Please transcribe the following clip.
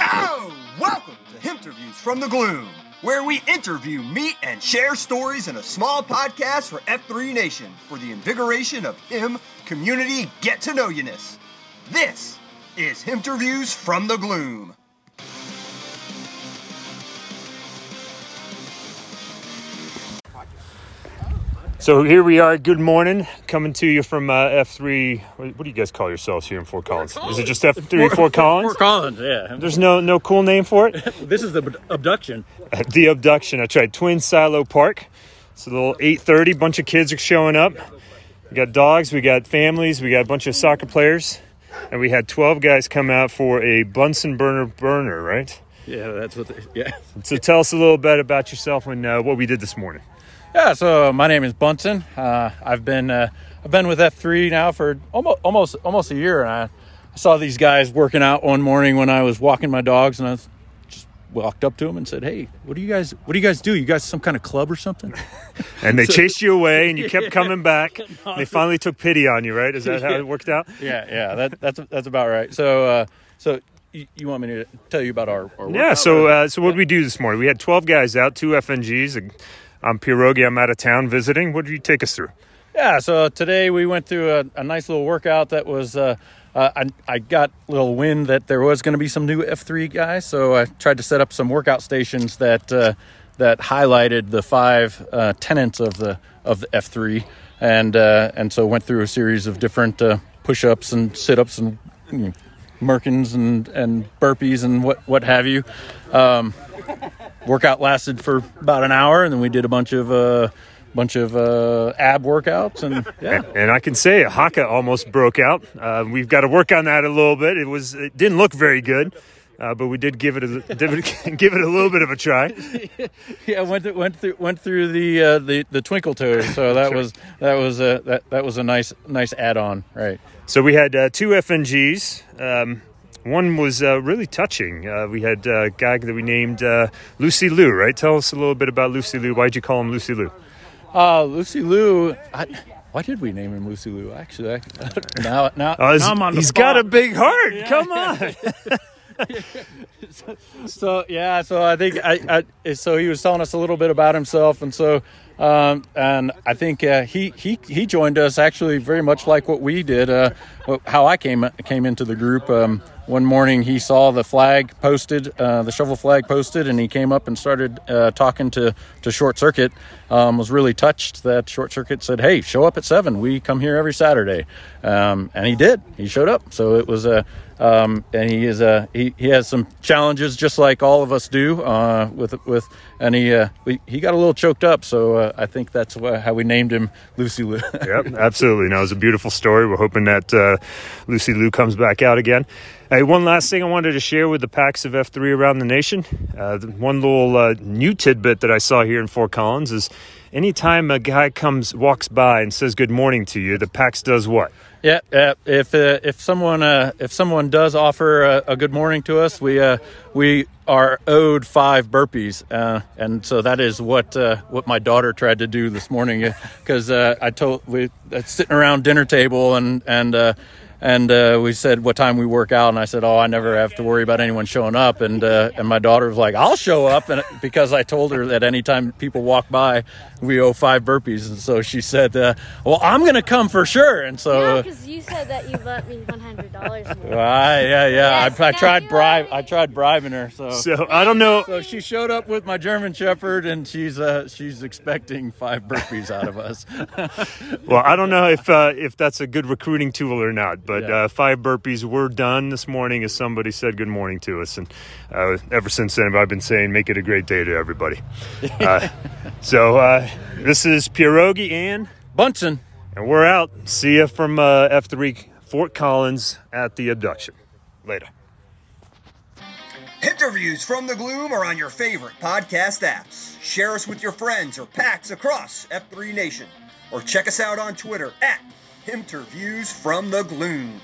Oh, welcome to Interviews from the Gloom, where we interview, meet, and share stories in a small podcast for F3 Nation for the invigoration of him community get to know you. This is Interviews from the Gloom. So here we are. Good morning, coming to you from uh, F3. What, do you guys call yourselves here in Fort Collins? Is it just F3 Fort Collins? Fort Collins, yeah. There's no no cool name for it. This is the abduction. the abduction. I tried Twin Silo Park. It's a little 8:30. Bunch of kids are showing up. We got dogs. We got families. We got a bunch of soccer players, and we had 12 guys come out for a Bunsen burner burner. Right. Yeah, that's what. They, yeah. So tell us a little bit about yourself and uh, what we did this morning. Yeah. So my name is Bunsen. Uh, I've been uh, I've been with F3 now for almost almost almost a year, and I, I saw these guys working out one morning when I was walking my dogs, and I was, just walked up to them and said, "Hey, what do you guys what do you guys do? You guys some kind of club or something?" And they chased you away, and you kept coming back. They finally took pity on you, right? Is that how it worked out? yeah, yeah. That, that's that's about right. So uh, so. You, you want me to tell you about our, our Yeah. So, uh, so what did we do this morning? We had 12 guys out, two FNGs. I'm Pierogi. I'm out of town visiting. What did you take us through? Yeah, so today we went through a, a nice little workout that was. Uh, uh, I, I got a little wind that there was going to be some new F3 guys, so I tried to set up some workout stations that uh, that highlighted the five uh, tenets of the of the F3, and uh, and so went through a series of different uh, push-ups and sit-ups and you know, merkins and and burpees and what what have you. Um, workout lasted for about an hour, and then we did a bunch of uh, bunch of uh, ab workouts, and yeah, And I can say a Haka almost broke out. Uh, we've got to work on that a little bit. It was it didn't look very good, uh, but we did give it a give it, give it a little bit of a try. yeah. Went through, went through went through the uh, the the twinkle toes, so that was that was a that that was a nice nice add on, right? So we had uh, two FNGs. Um, one was uh, really touching. Uh, we had a guy that we named uh, Lucy Lou, right? Tell us a little bit about Lucy Lou. Why'd you call him Lucy Lou? Uh, Lucy Lou. I, why did we name him Lucy Lou? Actually, I, now now, Oh, now I'm on he's got a big heart. Come on. so yeah so i think I, I so he was telling us a little bit about himself and so um, and i think uh, he he he joined us actually very much like what we did uh, how i came came into the group. Um, one morning he saw the flag posted uh, the shovel flag posted and he came up and started uh, talking to to short circuit. Um, was really touched that short circuit said hey show up at seven. We come here every saturday. Um, and he did. He showed up. So it was a um, and he is uh, he, he has some challenges just like all of us do uh, with with and he uh, we, he got a little choked up. So I think that's how we named him Lucy Lou. yep, absolutely. No, it was a beautiful story. We're hoping that uh, Lucy Lou comes back out again. Hey, one last thing I wanted to share with the PAX of F3 around the nation. Uh, one little uh, new tidbit that I saw here in Fort Collins is anytime a guy comes, walks by and says good morning to you, the PAX does what? Yeah, yeah. If uh, if someone uh, if someone does offer a, a good morning to us, we uh, we are owed five burpees, uh, and so that is what uh, what my daughter tried to do this morning because uh, I told we sitting around dinner table and and. Uh, and uh, we said what time we work out, and I said, "Oh, I never have to worry about anyone showing up." And uh, and my daughter was like, "I'll show up," and because I told her that anytime people walk by, we owe five burpees, and so she said, uh, "Well, I'm going to come for sure." And so No, because you said that you lent me one hundred dollars more. Right, yeah, yeah. Yes, I, I tried bribe. I tried bribing her. So, so, So I don't know. So she showed up with my German Shepherd, and she's uh, she's expecting five burpees out of us. Well, I don't know if uh, if that's a good recruiting tool or not, but Yeah. uh, five burpees were done this morning as somebody said good morning to us, and uh, ever since then I've been saying make it a great day to everybody. Uh, so uh, this is Pierogi and Bunsen. and we're out. See you from uh, F3 Fort Collins at the abduction. Later. Interviews from the Gloom are on your favorite podcast apps. Share us with your friends or PAX across F3 Nation. Or check us out on Twitter at Interviews from the Gloom.